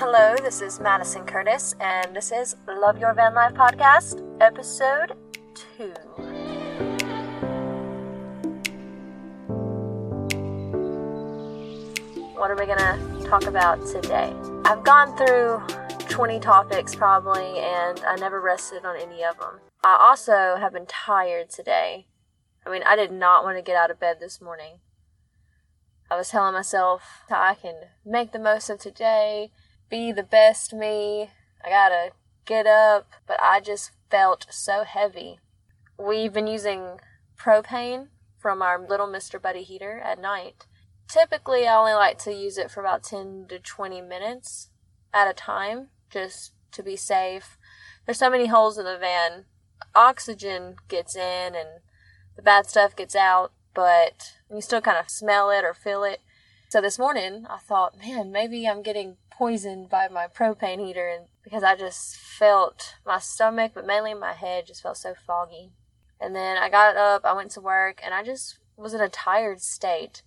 Hello, this is Madison Curtis, and this is Love Your Van Life Podcast, episode two. What are we gonna talk about today? I've gone through 20 topics probably, and I never rested on any of them. I also have been tired today. I mean, I did not want to get out of bed this morning. I was telling myself I can make the most of today, be the best me. I gotta get up, but I just felt so heavy. We've been using propane from our little Mr. Buddy heater at night. Typically, I only like to use it for about 10 to 20 minutes at a time, just to be safe. There's so many holes in the van. Oxygen gets in and the bad stuff gets out, but you still kind of smell it or feel it. So this morning, I thought, man, maybe I'm getting poisoned by my propane heater, and because I just felt my stomach, but mainly my head, just felt so foggy. And then I got up, I went to work, and I just was in a tired state.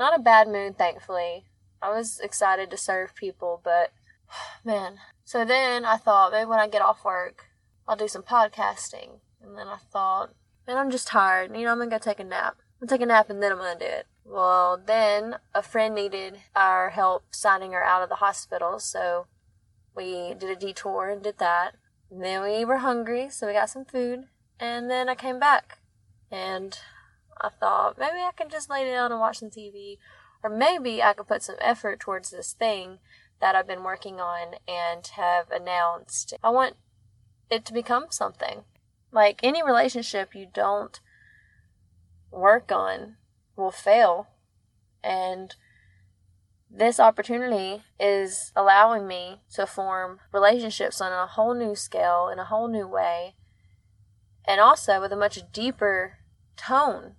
Not a bad mood, thankfully. I was excited to serve people, but man. So then I thought maybe when I get off work, I'll do some podcasting. And then I thought, man, I'm just tired. You know, I'm gonna go take a nap. I'll take a nap and then I'm gonna do it. Well, then a friend needed our help signing her out of the hospital, so we did a detour and did that. And then we were hungry, so we got some food. And then I came back and I thought maybe I can just lay down and watch some TV, or maybe I could put some effort towards this thing that I've been working on and have announced. I want it to become something. Like any relationship you don't work on will fail. And this opportunity is allowing me to form relationships on a whole new scale, in a whole new way, and also with a much deeper tone.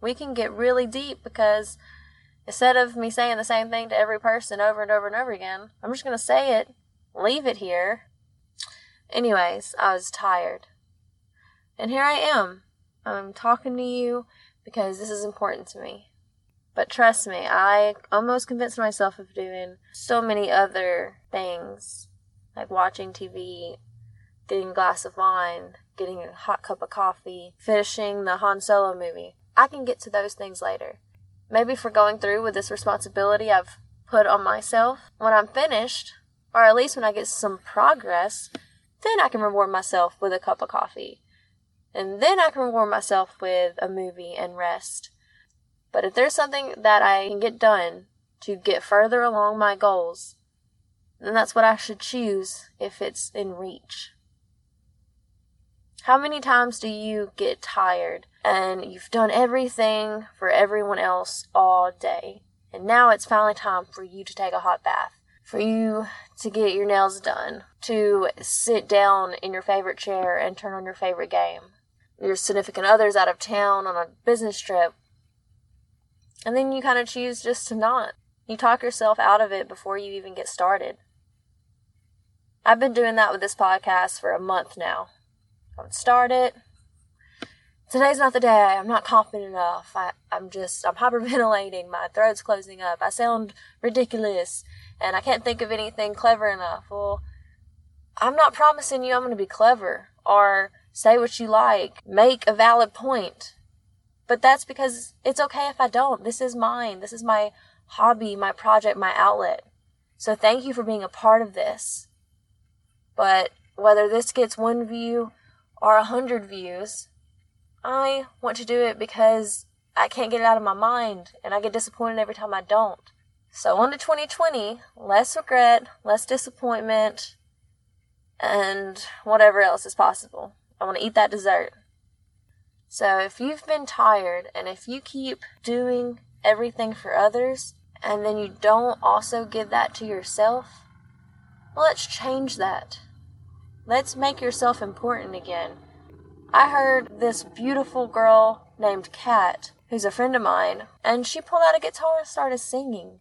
We can get really deep because instead of me saying the same thing to every person over and over and over again, I'm just going to say it, leave it here. Anyways, I was tired. And here I am. I'm talking to you because this is important to me. But trust me, I almost convinced myself of doing so many other things, like watching TV, getting a glass of wine, getting a hot cup of coffee, finishing the Han Solo movie. I can get to those things later. Maybe for going through with this responsibility I've put on myself, when I'm finished, or at least when I get some progress, then I can reward myself with a cup of coffee and then I can reward myself with a movie and rest. But if there's something that I can get done to get further along my goals, then that's what I should choose if it's in reach. How many times do you get tired and you've done everything for everyone else all day? And now it's finally time for you to take a hot bath, for you to get your nails done, to sit down in your favorite chair and turn on your favorite game your significant other's out of town on a business trip. And then you kind of choose just to not. You talk yourself out of it before you even get started. I've been doing that with this podcast for a month now. I start it. Today's not the day. I'm not confident enough. I, I'm just, I'm hyperventilating. My throat's closing up. I sound ridiculous and I can't think of anything clever enough. Well, I'm not promising you I'm going to be clever or say what you like, make a valid point. But that's because it's okay if I don't. This is mine. This is my hobby, my project, my outlet. So thank you for being a part of this. But whether this gets one view or a hundred views, I want to do it because I can't get it out of my mind and I get disappointed every time I don't. So on to 2020, less regret, less disappointment, and whatever else is possible. I want to eat that dessert. So if you've been tired and if you keep doing everything for others and then you don't also give that to yourself, well, let's change that. Let's make yourself important again. I heard this beautiful girl named Kat, who's a friend of mine, and she pulled out a guitar and started singing.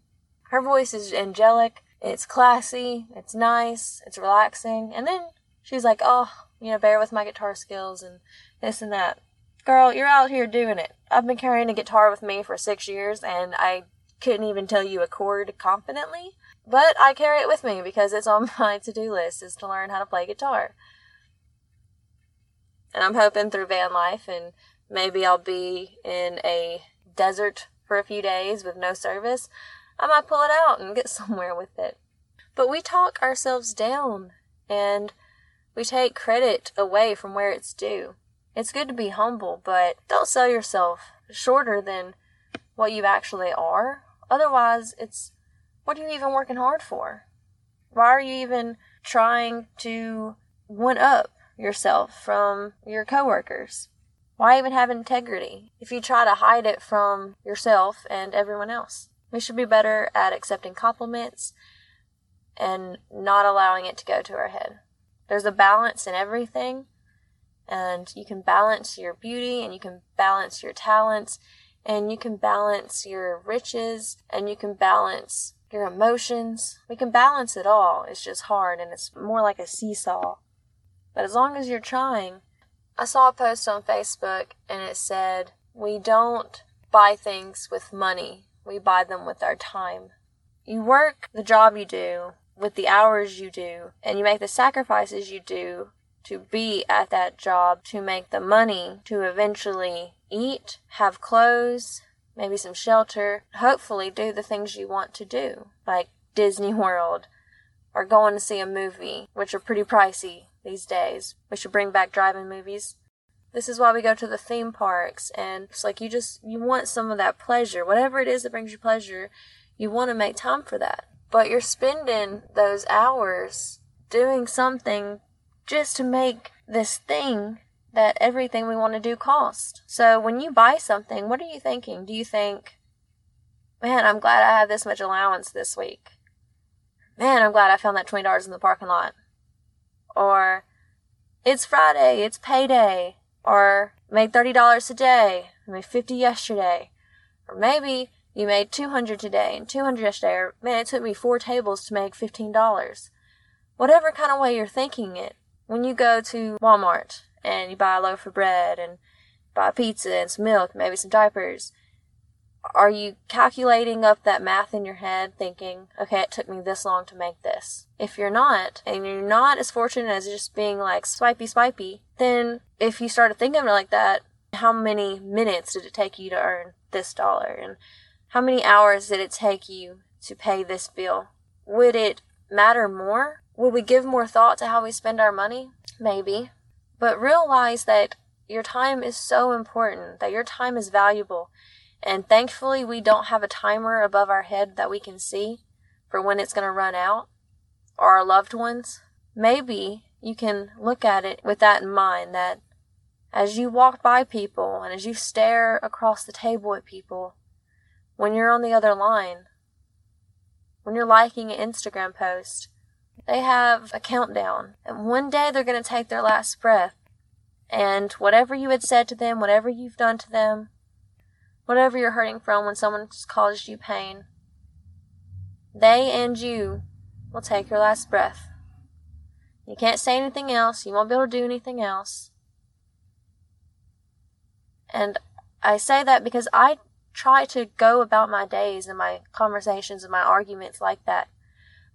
Her voice is angelic, it's classy, it's nice, it's relaxing, and then she's like, oh, you know, bear with my guitar skills and this and that. Girl, you're out here doing it. I've been carrying a guitar with me for six years and I couldn't even tell you a chord confidently. But I carry it with me because it's on my to do list is to learn how to play guitar. And I'm hoping through van life and maybe I'll be in a desert for a few days with no service. I might pull it out and get somewhere with it. But we talk ourselves down and we take credit away from where it's due. It's good to be humble, but don't sell yourself shorter than what you actually are. Otherwise, it's what are you even working hard for? Why are you even trying to one up yourself from your coworkers? Why even have integrity if you try to hide it from yourself and everyone else? We should be better at accepting compliments and not allowing it to go to our head. There's a balance in everything, and you can balance your beauty and you can balance your talents and you can balance your riches and you can balance your emotions. We can balance it all. It's just hard and it's more like a seesaw. But as long as you're trying, I saw a post on Facebook and it said, We don't buy things with money, we buy them with our time. You work the job you do with the hours you do, and you make the sacrifices you do to be at that job to make the money to eventually eat, have clothes, maybe some shelter, hopefully do the things you want to do, like Disney World or going to see a movie, which are pretty pricey these days. We should bring back drive-in movies. This is why we go to the theme parks and it's like you just you want some of that pleasure. Whatever it is that brings you pleasure, you want to make time for that. But you're spending those hours doing something just to make this thing that everything we want to do cost. So when you buy something, what are you thinking? Do you think, man, I'm glad I have this much allowance this week? Man, I'm glad I found that $20 in the parking lot. Or, it's Friday, it's payday. Or, made $30 today, I made 50 yesterday. Or maybe you made 200 today and 200 yesterday. Or, man, it took me four tables to make $15. Whatever kind of way you're thinking it, when you go to Walmart and you buy a loaf of bread and buy pizza and some milk, maybe some diapers, are you calculating up that math in your head thinking, okay, it took me this long to make this? If you're not, and you're not as fortunate as just being like swipey swipey, then if you started thinking of it like that, how many minutes did it take you to earn this dollar? And how many hours did it take you to pay this bill? Would it matter more? Would we give more thought to how we spend our money? Maybe. But realize that your time is so important, that your time is valuable. And thankfully, we don't have a timer above our head that we can see for when it's going to run out or our loved ones. Maybe you can look at it with that in mind that as you walk by people and as you stare across the table at people, when you're on the other line, when you're liking an Instagram post, they have a countdown. And one day they're going to take their last breath. And whatever you had said to them, whatever you've done to them, whatever you're hurting from when someone caused you pain, they and you will take your last breath. You can't say anything else. You won't be able to do anything else. And I say that because I try to go about my days and my conversations and my arguments like that.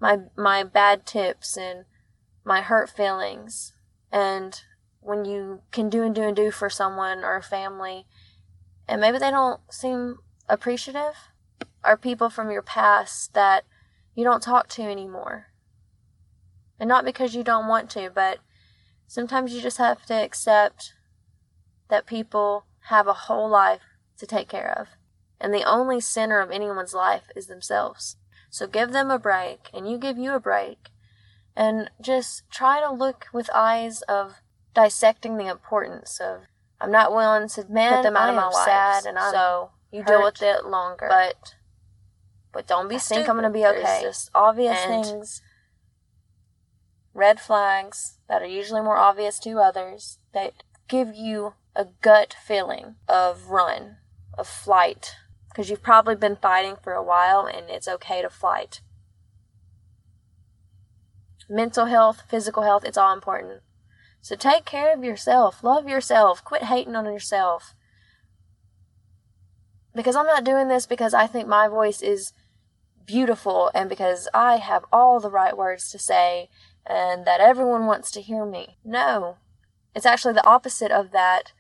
My my bad tips and my hurt feelings. And when you can do and do and do for someone or a family and maybe they don't seem appreciative are people from your past that you don't talk to anymore. And not because you don't want to but sometimes you just have to accept that people have a whole life to take care of and the only center of anyone's life is themselves so give them a break, and you give you a break. And just try to look with eyes of dissecting the importance of I'm not willing to Man, put them out I of my life. Sad and I'm so you deal with it longer. But but don't be I stupid. think I'm gonna be okay. There's just obvious and things, red flags that are usually more obvious to others that give you a gut feeling of run, of flight, because you've probably been fighting for a while and it's okay to fight. Mental health, physical health, it's all important. So take care of yourself. Love yourself. Quit hating on yourself. Because I'm not doing this because I think my voice is beautiful and because I have all the right words to say and that everyone wants to hear me. No, it's actually the opposite of that,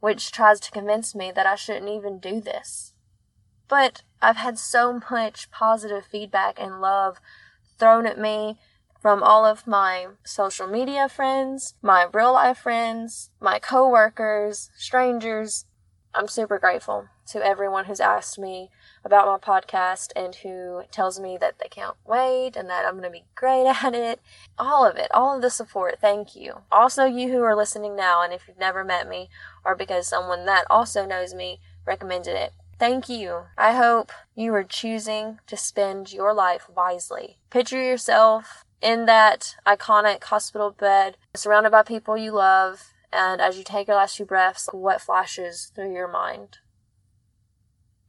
which tries to convince me that I shouldn't even do this. But I've had so much positive feedback and love thrown at me from all of my social media friends, my real life friends, my coworkers, strangers. I'm super grateful to everyone who's asked me about my podcast and who tells me that they can't wait and that I'm going to be great at it. All of it, all of the support. Thank you. Also, you who are listening now, and if you've never met me or because someone that also knows me recommended it, Thank you. I hope you are choosing to spend your life wisely. Picture yourself in that iconic hospital bed, surrounded by people you love, and as you take your last few breaths, what flashes through your mind?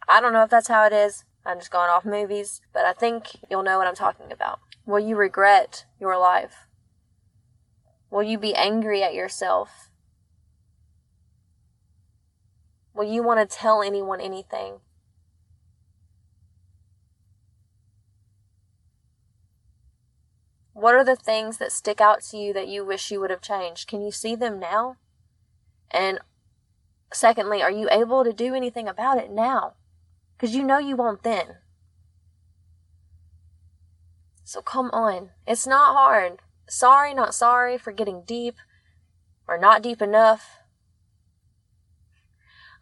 I don't know if that's how it is. I'm just going off movies, but I think you'll know what I'm talking about. Will you regret your life? Will you be angry at yourself? Will you want to tell anyone anything? What are the things that stick out to you that you wish you would have changed? Can you see them now? And secondly, are you able to do anything about it now? Because you know you won't then. So come on. It's not hard. Sorry, not sorry for getting deep or not deep enough.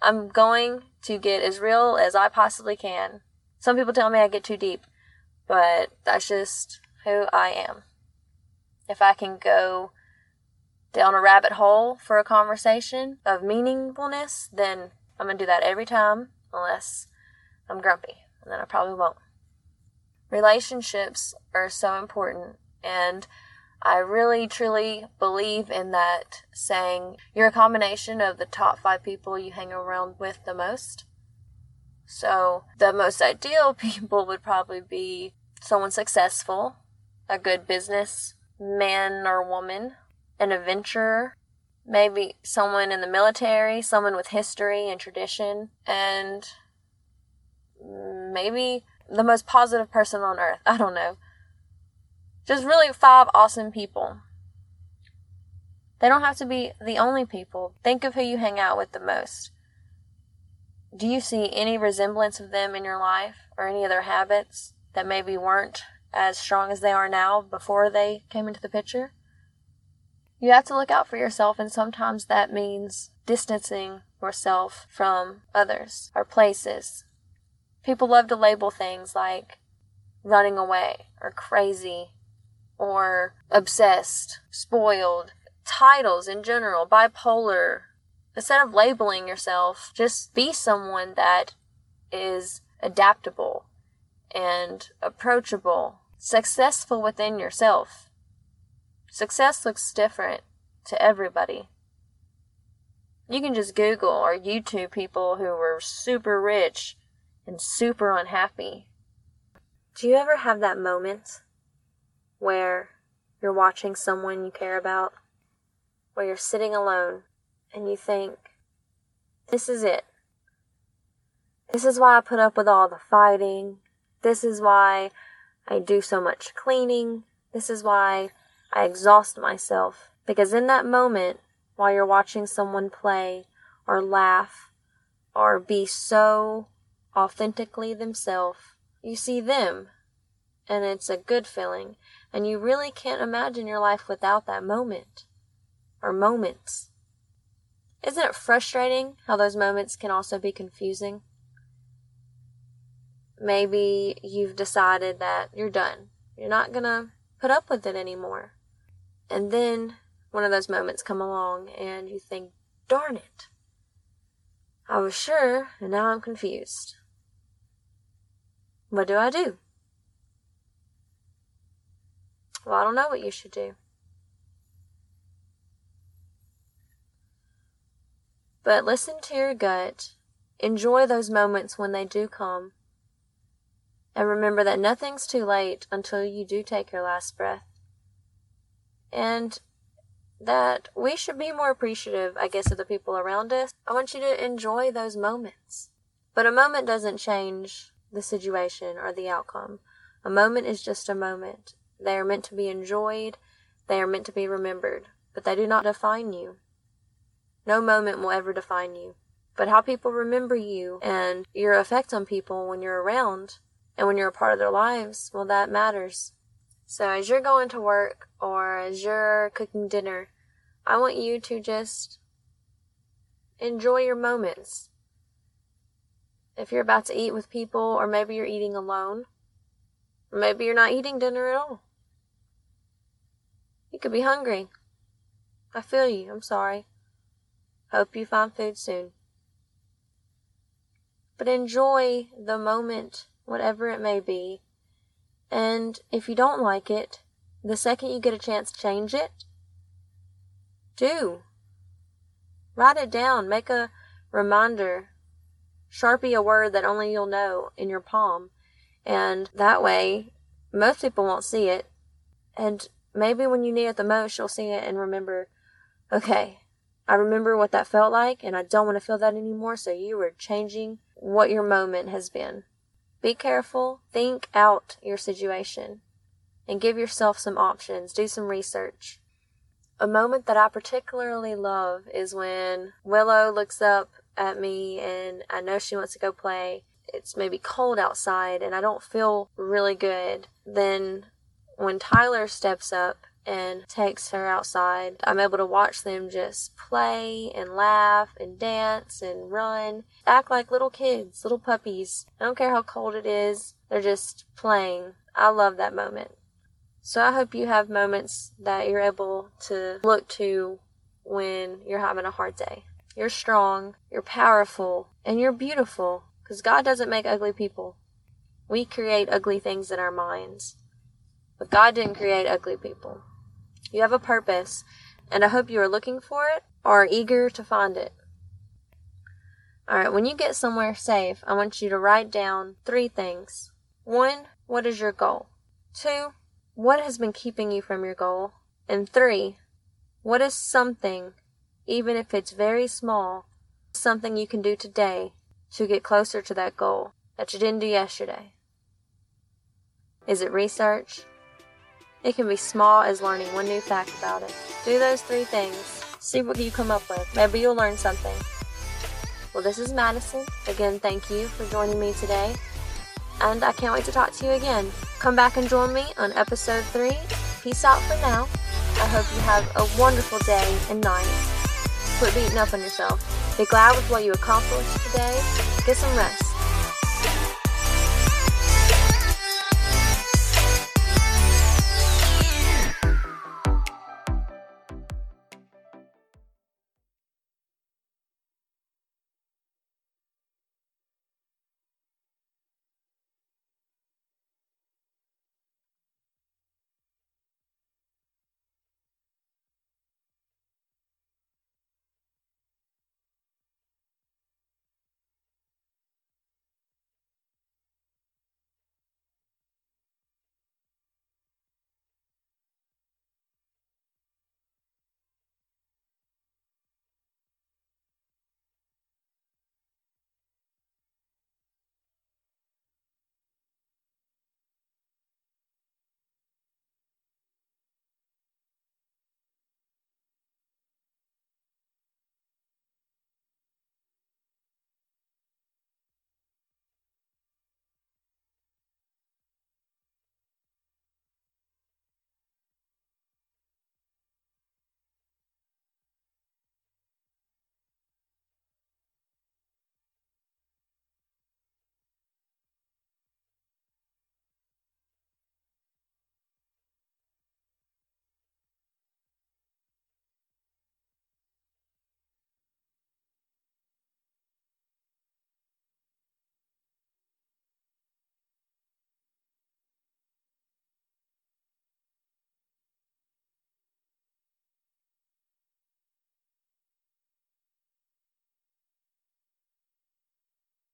I'm going to get as real as I possibly can. Some people tell me I get too deep, but that's just who I am. If I can go down a rabbit hole for a conversation of meaningfulness, then I'm going to do that every time, unless I'm grumpy, and then I probably won't. Relationships are so important, and I really truly believe in that saying you're a combination of the top five people you hang around with the most. So, the most ideal people would probably be someone successful, a good business man or woman, an adventurer, maybe someone in the military, someone with history and tradition, and maybe the most positive person on earth. I don't know. Just really five awesome people. They don't have to be the only people. Think of who you hang out with the most. Do you see any resemblance of them in your life or any of their habits that maybe weren't as strong as they are now before they came into the picture? You have to look out for yourself, and sometimes that means distancing yourself from others or places. People love to label things like running away or crazy or obsessed, spoiled, titles in general, bipolar. Instead of labeling yourself, just be someone that is adaptable and approachable, successful within yourself. Success looks different to everybody. You can just Google or YouTube people who were super rich and super unhappy. Do you ever have that moment where you're watching someone you care about, where you're sitting alone and you think, this is it. This is why I put up with all the fighting. This is why I do so much cleaning. This is why I exhaust myself. Because in that moment, while you're watching someone play or laugh or be so authentically themselves, you see them. And it's a good feeling and you really can't imagine your life without that moment or moments. Isn't it frustrating how those moments can also be confusing? Maybe you've decided that you're done. You're not gonna put up with it anymore. And then one of those moments come along and you think, darn it. I was sure and now I'm confused. What do I do? Well, I don't know what you should do. But listen to your gut. Enjoy those moments when they do come. And remember that nothing's too late until you do take your last breath. And that we should be more appreciative, I guess, of the people around us. I want you to enjoy those moments. But a moment doesn't change the situation or the outcome. A moment is just a moment. They are meant to be enjoyed, they are meant to be remembered, but they do not define you. No moment will ever define you. But how people remember you and your effect on people when you're around and when you're a part of their lives, well, that matters. So as you're going to work or as you're cooking dinner, I want you to just enjoy your moments. If you're about to eat with people, or maybe you're eating alone, maybe you're not eating dinner at all. You could be hungry. I feel you. I'm sorry. Hope you find food soon. But enjoy the moment, whatever it may be. And if you don't like it, the second you get a chance to change it, do. Write it down. Make a reminder. Sharpie a word that only you'll know in your palm. And that way, most people won't see it. And maybe when you need it the most, you'll see it and remember, okay, I remember what that felt like and I don't want to feel that anymore. So you were changing what your moment has been. Be careful. Think out your situation and give yourself some options. Do some research. A moment that I particularly love is when Willow looks up at me and I know she wants to go play. It's maybe cold outside and I don't feel really good. Then when Tyler steps up and takes her outside, I'm able to watch them just play and laugh and dance and run, act like little kids, little puppies. I don't care how cold it is, they're just playing. I love that moment. So I hope you have moments that you're able to look to when you're having a hard day. You're strong, you're powerful, and you're beautiful because God doesn't make ugly people. We create ugly things in our minds. But God didn't create ugly people. You have a purpose, and I hope you are looking for it or are eager to find it. Alright, when you get somewhere safe, I want you to write down three things. One, what is your goal? Two, what has been keeping you from your goal? And three, what is something, even if it's very small, something you can do today to get closer to that goal that you didn't do yesterday? Is it research? It can be small as learning one new fact about it. Do those three things. See what you come up with. Maybe you'll learn something. Well, this is Madison. Again, thank you for joining me today and I can't wait to talk to you again. Come back and join me on episode 3. Peace out for now. I hope you have a wonderful day and night. Quit beating up on yourself. Be glad with what you accomplished today. Get some rest.